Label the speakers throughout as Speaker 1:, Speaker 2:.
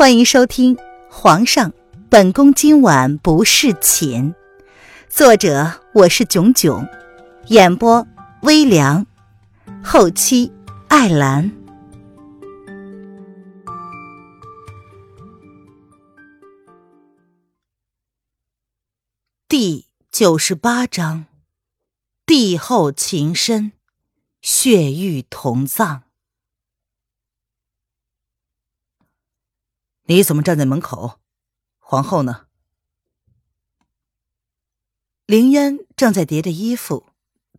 Speaker 1: 欢迎收听《皇上，本宫今晚不侍寝》，作者我是囧囧，演播微凉，后期艾兰。第九十八章：帝后情深，血玉同葬。
Speaker 2: 你怎么站在门口？皇后呢？
Speaker 1: 凌渊正在叠着衣服，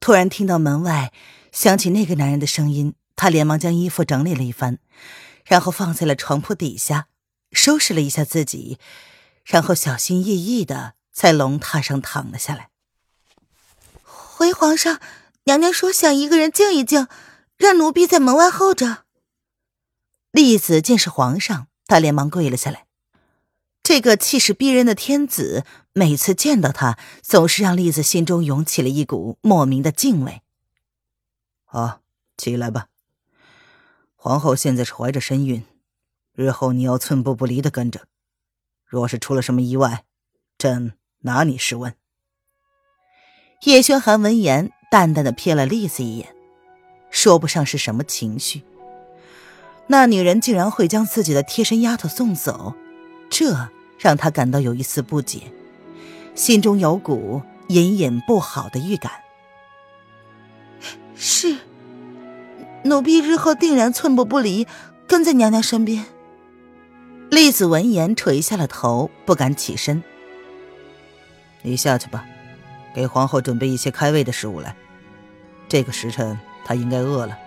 Speaker 1: 突然听到门外响起那个男人的声音，他连忙将衣服整理了一番，然后放在了床铺底下，收拾了一下自己，然后小心翼翼的在龙榻上躺了下来。
Speaker 3: 回皇上，娘娘说想一个人静一静，让奴婢在门外候着。
Speaker 1: 栗子见是皇上。他连忙跪了下来。这个气势逼人的天子，每次见到他，总是让栗子心中涌起了一股莫名的敬畏。
Speaker 2: 好，起来吧。皇后现在是怀着身孕，日后你要寸步不离的跟着。若是出了什么意外，朕拿你试问。
Speaker 1: 叶轩寒闻言，淡淡的瞥了栗子一眼，说不上是什么情绪。那女人竟然会将自己的贴身丫头送走，这让他感到有一丝不解，心中有股隐隐不好的预感。
Speaker 3: 是，奴婢日后定然寸步不离，跟在娘娘身边。
Speaker 1: 栗子闻言垂下了头，不敢起身。
Speaker 2: 你下去吧，给皇后准备一些开胃的食物来。这个时辰，她应该饿了。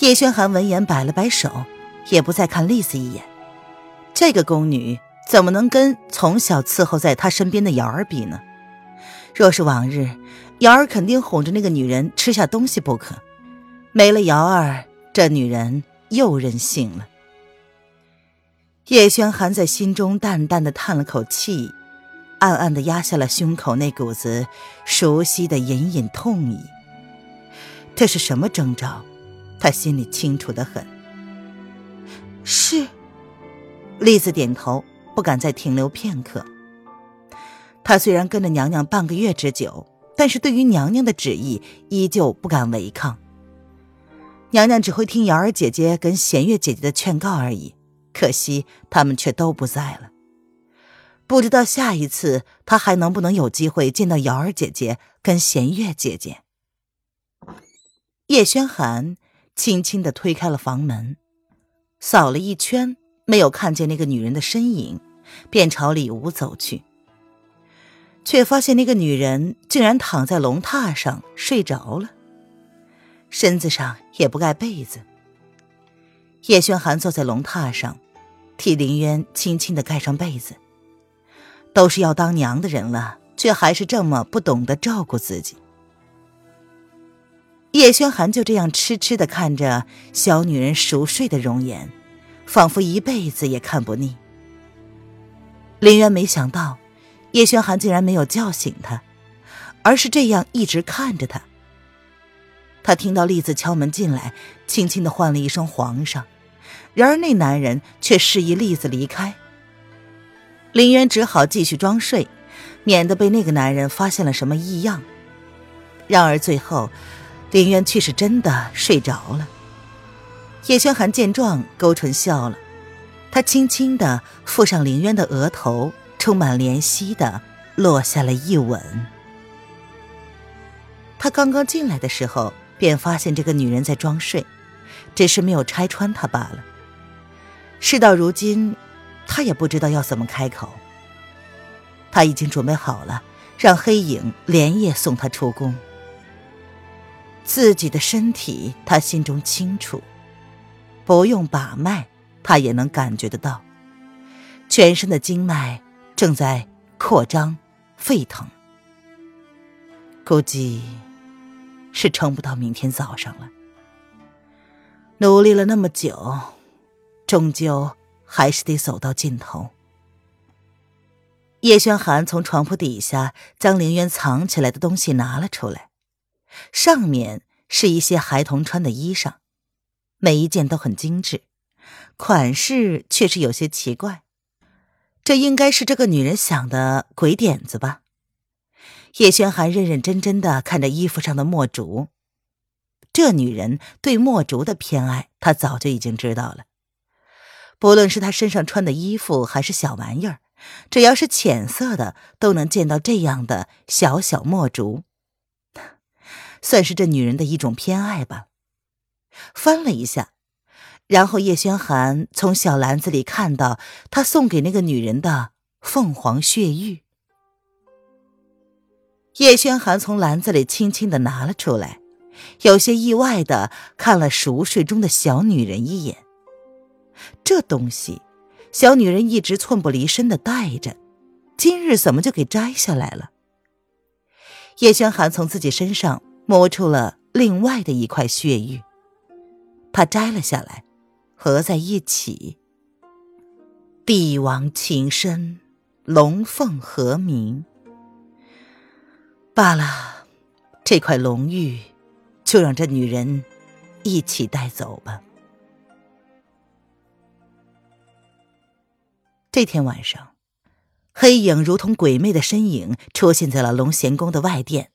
Speaker 1: 叶轩寒闻言摆了摆手，也不再看丽子一眼。这个宫女怎么能跟从小伺候在他身边的瑶儿比呢？若是往日，瑶儿肯定哄着那个女人吃下东西不可。没了瑶儿，这女人又任性了。叶轩寒在心中淡淡的叹了口气，暗暗的压下了胸口那股子熟悉的隐隐痛意。这是什么征兆？他心里清楚的很。
Speaker 3: 是，
Speaker 1: 栗子点头，不敢再停留片刻。他虽然跟着娘娘半个月之久，但是对于娘娘的旨意，依旧不敢违抗。娘娘只会听瑶儿姐姐跟弦月姐姐的劝告而已。可惜他们却都不在了，不知道下一次他还能不能有机会见到瑶儿姐姐跟弦月姐姐。叶轩寒。轻轻的推开了房门，扫了一圈，没有看见那个女人的身影，便朝里屋走去。却发现那个女人竟然躺在龙榻上睡着了，身子上也不盖被子。叶轩寒坐在龙榻上，替林渊轻轻的盖上被子。都是要当娘的人了，却还是这么不懂得照顾自己。叶轩寒就这样痴痴的看着小女人熟睡的容颜，仿佛一辈子也看不腻。林渊没想到，叶轩寒竟然没有叫醒他，而是这样一直看着他。他听到栗子敲门进来，轻轻的唤了一声“皇上”，然而那男人却示意栗子离开。林渊只好继续装睡，免得被那个男人发现了什么异样。然而最后。林渊却是真的睡着了。叶轩寒见状，勾唇笑了，他轻轻的附上林渊的额头，充满怜惜的落下了一吻。他刚刚进来的时候，便发现这个女人在装睡，只是没有拆穿她罢了。事到如今，他也不知道要怎么开口。他已经准备好了，让黑影连夜送他出宫。自己的身体，他心中清楚，不用把脉，他也能感觉得到，全身的经脉正在扩张、沸腾，估计是撑不到明天早上了。努力了那么久，终究还是得走到尽头。叶轩寒从床铺底下将凌渊藏起来的东西拿了出来。上面是一些孩童穿的衣裳，每一件都很精致，款式却是有些奇怪。这应该是这个女人想的鬼点子吧？叶轩寒认认真真的看着衣服上的墨竹，这女人对墨竹的偏爱，他早就已经知道了。不论是她身上穿的衣服，还是小玩意儿，只要是浅色的，都能见到这样的小小墨竹，算是这女人的一种偏爱吧。翻了一下，然后叶轩寒从小篮子里看到他送给那个女人的凤凰血玉。叶轩寒从篮子里轻轻的拿了出来，有些意外的看了熟睡中的小女人一眼。这东西，小女人一直寸步离身的带着，今日怎么就给摘下来了？叶轩寒从自己身上摸出了另外的一块血玉。他摘了下来，合在一起。帝王情深，龙凤和鸣。罢了，这块龙玉，就让这女人一起带走吧。这天晚上，黑影如同鬼魅的身影出现在了龙贤宫的外殿。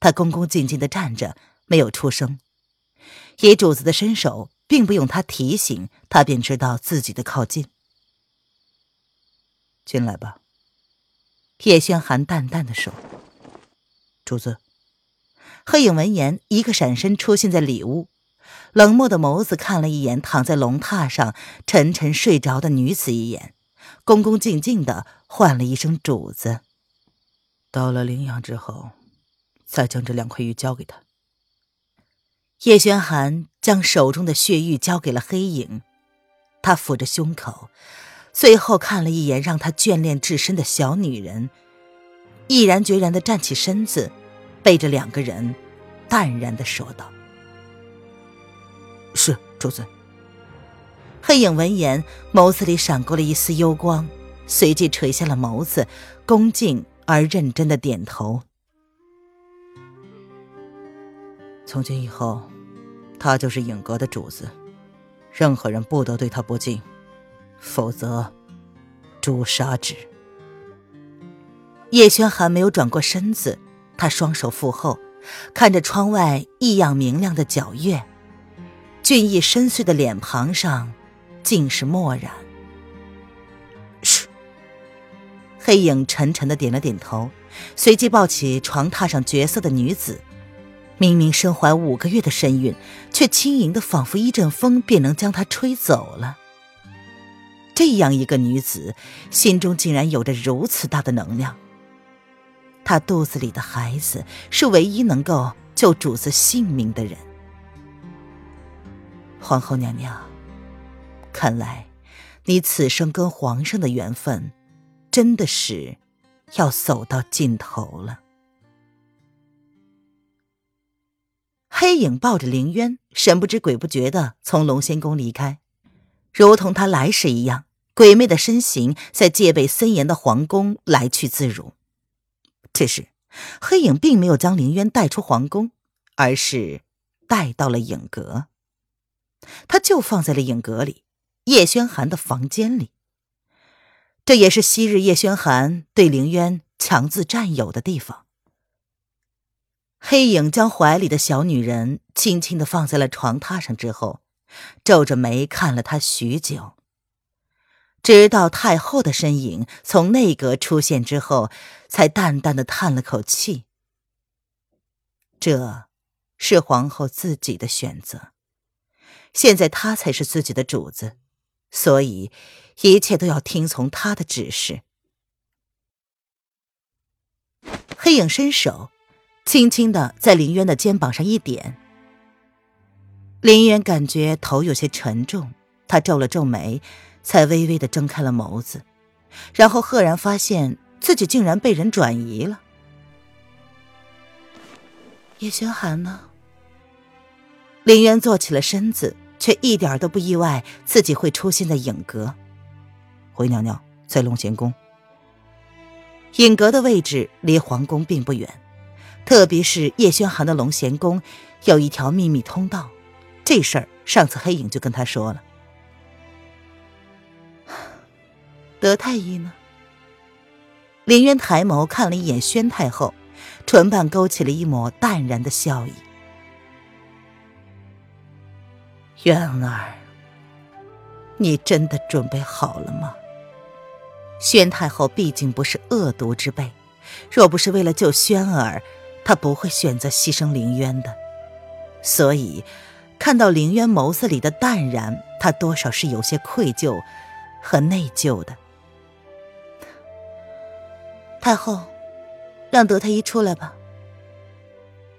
Speaker 1: 他恭恭敬敬的站着，没有出声。野主子的身手，并不用他提醒，他便知道自己的靠近。
Speaker 2: 进来吧。
Speaker 1: 叶轩寒淡淡的说：“
Speaker 2: 主子。”
Speaker 1: 黑影闻言，一个闪身出现在里屋，冷漠的眸子看了一眼躺在龙榻上沉沉睡着的女子一眼，恭恭敬敬的唤了一声“主子”。
Speaker 2: 到了灵阳之后，再将这两块玉交给他。
Speaker 1: 叶轩寒将手中的血玉交给了黑影，他抚着胸口，最后看了一眼让他眷恋至深的小女人，毅然决然的站起身子，背着两个人，淡然的说道：“
Speaker 2: 是主子。”
Speaker 1: 黑影闻言，眸子里闪过了一丝幽光，随即垂下了眸子，恭敬而认真的点头。
Speaker 2: 从今以后，他就是影阁的主子，任何人不得对他不敬，否则诛杀之。
Speaker 1: 叶轩寒没有转过身子，他双手负后，看着窗外异样明亮的皎月，俊逸深邃的脸庞上尽是漠然。
Speaker 2: 嘘。
Speaker 1: 黑影沉沉的点了点头，随即抱起床榻上绝色的女子。明明身怀五个月的身孕，却轻盈的仿佛一阵风便能将她吹走了。这样一个女子，心中竟然有着如此大的能量。她肚子里的孩子是唯一能够救主子性命的人。皇后娘娘，看来你此生跟皇上的缘分，真的是要走到尽头了。黑影抱着凌渊，神不知鬼不觉的从龙仙宫离开，如同他来时一样，鬼魅的身形在戒备森严的皇宫来去自如。只是，黑影并没有将凌渊带出皇宫，而是带到了影阁。他就放在了影阁里，叶轩寒的房间里。这也是昔日叶轩寒对凌渊强自占有的地方。黑影将怀里的小女人轻轻的放在了床榻上之后，皱着眉看了她许久。直到太后的身影从内阁出现之后，才淡淡的叹了口气。这，是皇后自己的选择。现在她才是自己的主子，所以一切都要听从她的指示。黑影伸手。轻轻的在林渊的肩膀上一点，林渊感觉头有些沉重，他皱了皱眉，才微微的睁开了眸子，然后赫然发现自己竟然被人转移了。叶轩寒呢？林渊坐起了身子，却一点都不意外自己会出现在影阁。
Speaker 2: 回娘娘在龙贤宫。
Speaker 1: 影阁的位置离皇宫并不远。特别是叶轩寒的龙涎宫有一条秘密通道，这事儿上次黑影就跟他说了。德太医呢？林渊抬眸看了一眼宣太后，唇瓣勾起了一抹淡然的笑意。渊儿，你真的准备好了吗？宣太后毕竟不是恶毒之辈，若不是为了救轩儿，她不会选择牺牲凌渊的。所以，看到凌渊眸子里的淡然，她多少是有些愧疚和内疚的。太后，让德太医出来吧。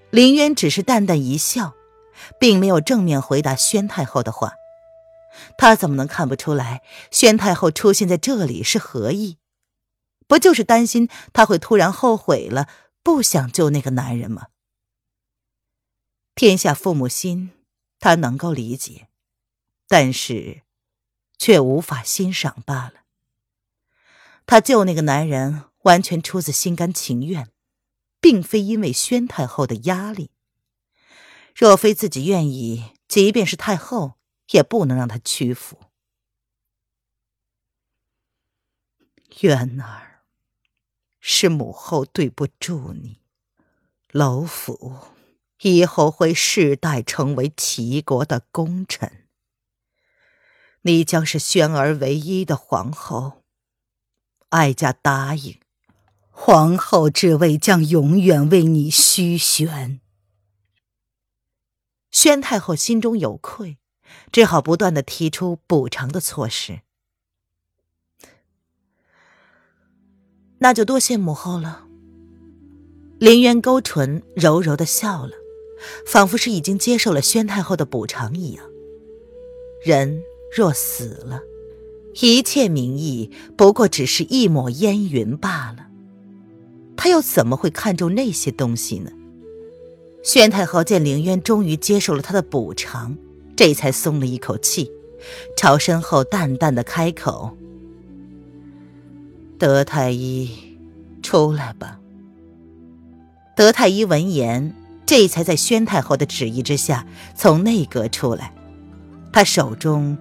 Speaker 1: 凌渊只是淡淡一笑，并没有正面回答宣太后的话。他怎么能看不出来，宣太后出现在这里是何意？不就是担心他会突然后悔了，不想救那个男人吗？天下父母心，他能够理解，但是，却无法欣赏罢了。他救那个男人，完全出自心甘情愿，并非因为宣太后的压力。若非自己愿意，即便是太后。也不能让他屈服，渊儿，是母后对不住你。楼府以后会世代成为齐国的功臣，你将是轩儿唯一的皇后。哀家答应，皇后之位将永远为你虚悬。宣太后心中有愧。只好不断的提出补偿的措施。那就多谢母后了。林渊勾唇，柔柔的笑了，仿佛是已经接受了宣太后的补偿一样。人若死了，一切名义不过只是一抹烟云罢了。他又怎么会看重那些东西呢？宣太后见凌渊终于接受了他的补偿。这才松了一口气，朝身后淡淡的开口：“德太医，出来吧。”德太医闻言，这才在宣太后的旨意之下从内阁出来，他手中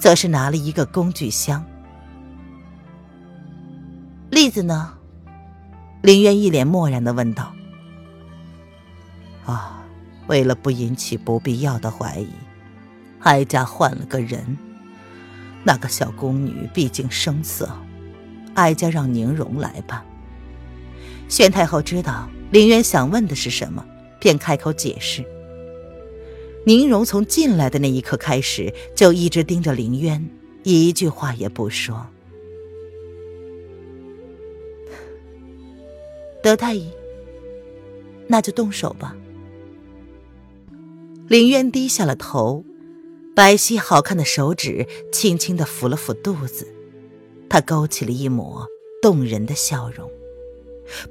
Speaker 1: 则是拿了一个工具箱。栗子呢？林渊一脸漠然的问道。“啊，为了不引起不必要的怀疑。”哀家换了个人，那个小宫女毕竟生涩，哀家让宁荣来吧。宣太后知道林渊想问的是什么，便开口解释。宁荣从进来的那一刻开始，就一直盯着林渊，一句话也不说。德太医，那就动手吧。林渊低下了头。白皙好看的手指轻轻的抚了抚肚子，他勾起了一抹动人的笑容，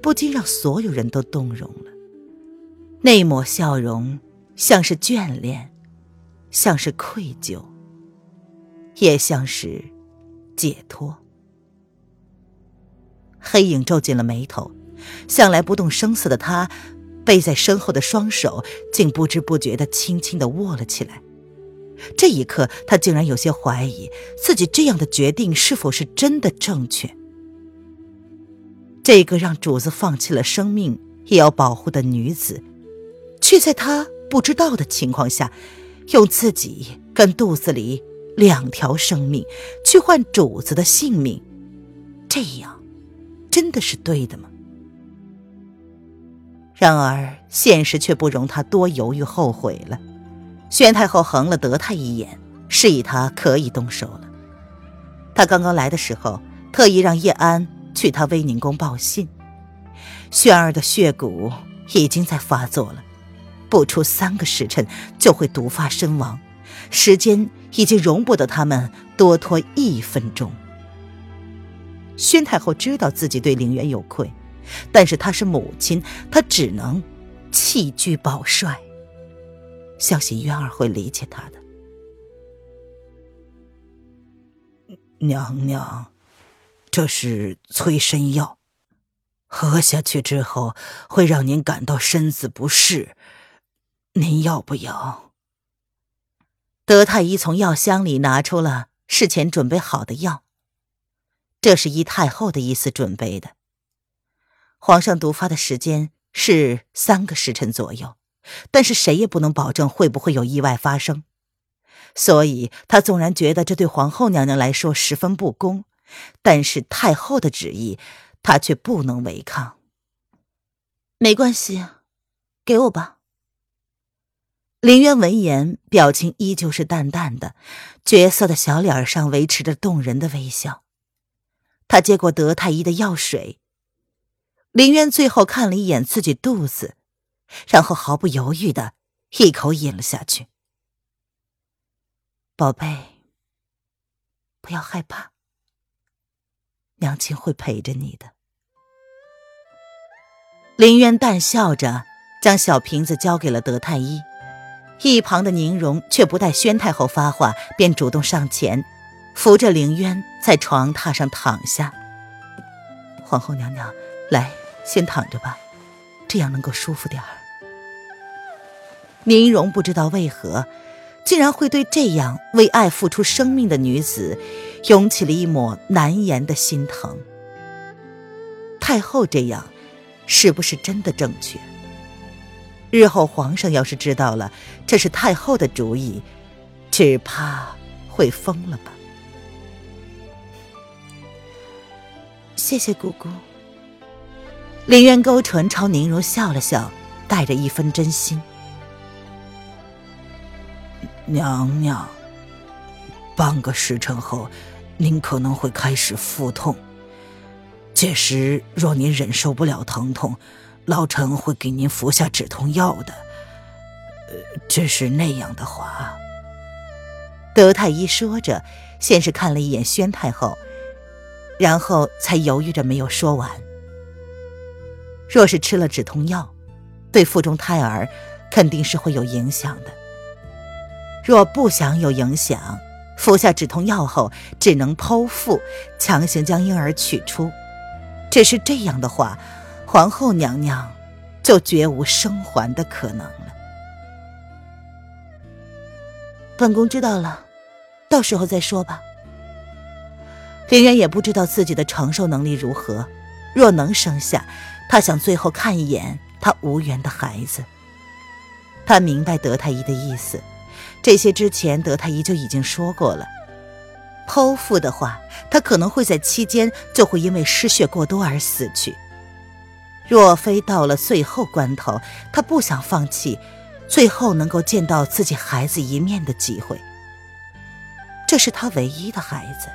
Speaker 1: 不禁让所有人都动容了。那抹笑容像是眷恋，像是愧疚，也像是解脱。黑影皱紧了眉头，向来不动声色的他，背在身后的双手竟不知不觉的轻轻的握了起来。这一刻，他竟然有些怀疑自己这样的决定是否是真的正确。这个让主子放弃了生命也要保护的女子，却在他不知道的情况下，用自己跟肚子里两条生命去换主子的性命，这样真的是对的吗？然而现实却不容他多犹豫后悔了。宣太后横了德太一眼，示意他可以动手了。他刚刚来的时候，特意让叶安去他威宁宫报信。轩儿的血蛊已经在发作了，不出三个时辰就会毒发身亡，时间已经容不得他们多拖一分钟。宣太后知道自己对凌渊有愧，但是她是母亲，她只能弃车保帅。相信渊儿会理解他的。
Speaker 2: 娘娘，这是催身药，喝下去之后会让您感到身子不适，您要不要？
Speaker 1: 德太医从药箱里拿出了事前准备好的药。这是依太后的意思准备的。皇上毒发的时间是三个时辰左右，但是谁也不能保证会不会有意外发生。所以，他纵然觉得这对皇后娘娘来说十分不公，但是太后的旨意，他却不能违抗。
Speaker 3: 没关系，给我吧。
Speaker 1: 林渊闻言，表情依旧是淡淡的，绝色的小脸上维持着动人的微笑。他接过德太医的药水。林渊最后看了一眼自己肚子，然后毫不犹豫的一口饮了下去。宝贝，不要害怕，娘亲会陪着你的。林渊淡笑着，将小瓶子交给了德太医。一旁的宁荣却不待宣太后发话，便主动上前，扶着林渊在床榻上躺下。皇后娘娘，来，先躺着吧，这样能够舒服点儿。宁荣不知道为何，竟然会对这样为爱付出生命的女子，涌起了一抹难言的心疼。太后这样。是不是真的正确？日后皇上要是知道了这是太后的主意，只怕会疯了吧？
Speaker 3: 谢谢姑姑。
Speaker 1: 林渊勾唇朝宁荣笑了笑，带着一分真心。
Speaker 2: 娘娘，半个时辰后，您可能会开始腹痛。届时若您忍受不了疼痛，老臣会给您服下止痛药的。呃，只是那样的话，
Speaker 1: 德太医说着，先是看了一眼宣太后，然后才犹豫着没有说完。若是吃了止痛药，对腹中胎儿肯定是会有影响的。若不想有影响，服下止痛药后只能剖腹，强行将婴儿取出。只是这样的话，皇后娘娘就绝无生还的可能了。
Speaker 3: 本宫知道了，到时候再说吧。
Speaker 1: 林渊也不知道自己的承受能力如何，若能生下，他想最后看一眼他无缘的孩子。他明白德太医的意思，这些之前德太医就已经说过了。剖腹的话，他可能会在期间就会因为失血过多而死去。若非到了最后关头，他不想放弃最后能够见到自己孩子一面的机会。这是他唯一的孩子。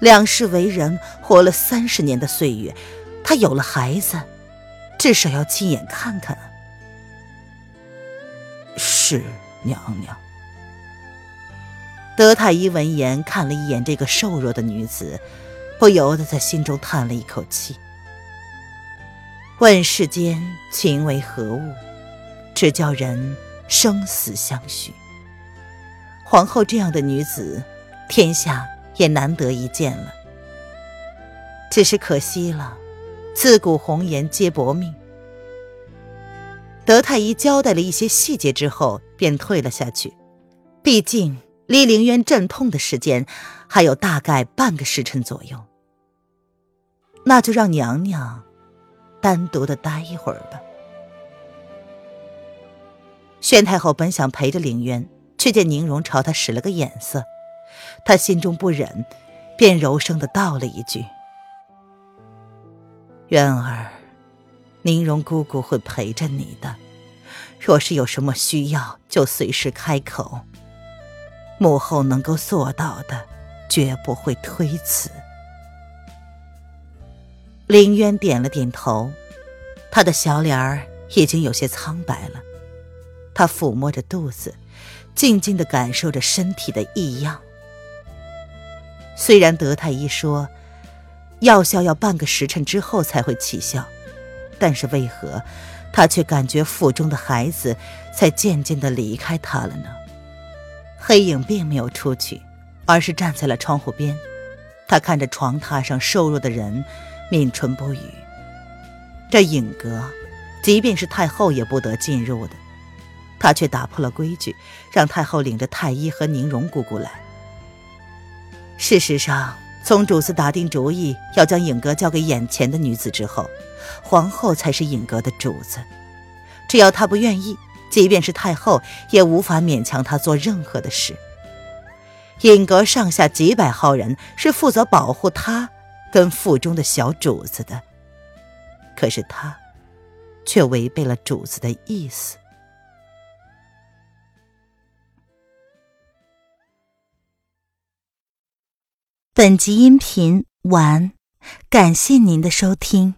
Speaker 1: 两世为人，活了三十年的岁月，他有了孩子，至少要亲眼看看啊！
Speaker 2: 是娘娘。
Speaker 1: 德太医闻言，看了一眼这个瘦弱的女子，不由得在心中叹了一口气。问世间情为何物，只叫人生死相许。皇后这样的女子，天下也难得一见了。只是可惜了，自古红颜皆薄命。德太医交代了一些细节之后，便退了下去。毕竟。离凌渊阵痛的时间还有大概半个时辰左右，那就让娘娘单独的待一会儿吧。宣太后本想陪着凌渊，却见宁荣朝她使了个眼色，她心中不忍，便柔声的道了一句：“渊儿，宁荣姑姑会陪着你的，若是有什么需要，就随时开口。”母后能够做到的，绝不会推辞。林渊点了点头，他的小脸儿已经有些苍白了。他抚摸着肚子，静静的感受着身体的异样。虽然德太医说，药效要半个时辰之后才会起效，但是为何他却感觉腹中的孩子在渐渐的离开他了呢？黑影并没有出去，而是站在了窗户边。他看着床榻上瘦弱的人，抿唇不语。这影阁，即便是太后也不得进入的。他却打破了规矩，让太后领着太医和宁荣姑姑来。事实上，从主子打定主意要将尹格交给眼前的女子之后，皇后才是尹格的主子。只要她不愿意，即便是太后也无法勉强她做任何的事。尹格上下几百号人是负责保护他跟腹中的小主子的，可是他却违背了主子的意思。
Speaker 3: 本集音频完，感谢您的收听。